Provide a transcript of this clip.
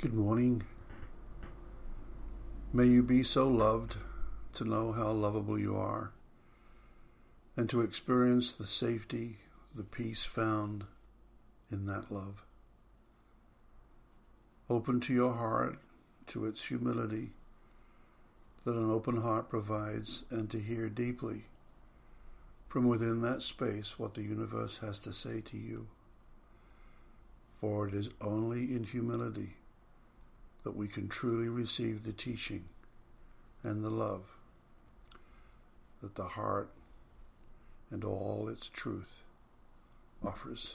Good morning. May you be so loved to know how lovable you are and to experience the safety, the peace found in that love. Open to your heart, to its humility that an open heart provides, and to hear deeply from within that space what the universe has to say to you. For it is only in humility that we can truly receive the teaching and the love that the heart and all its truth offers.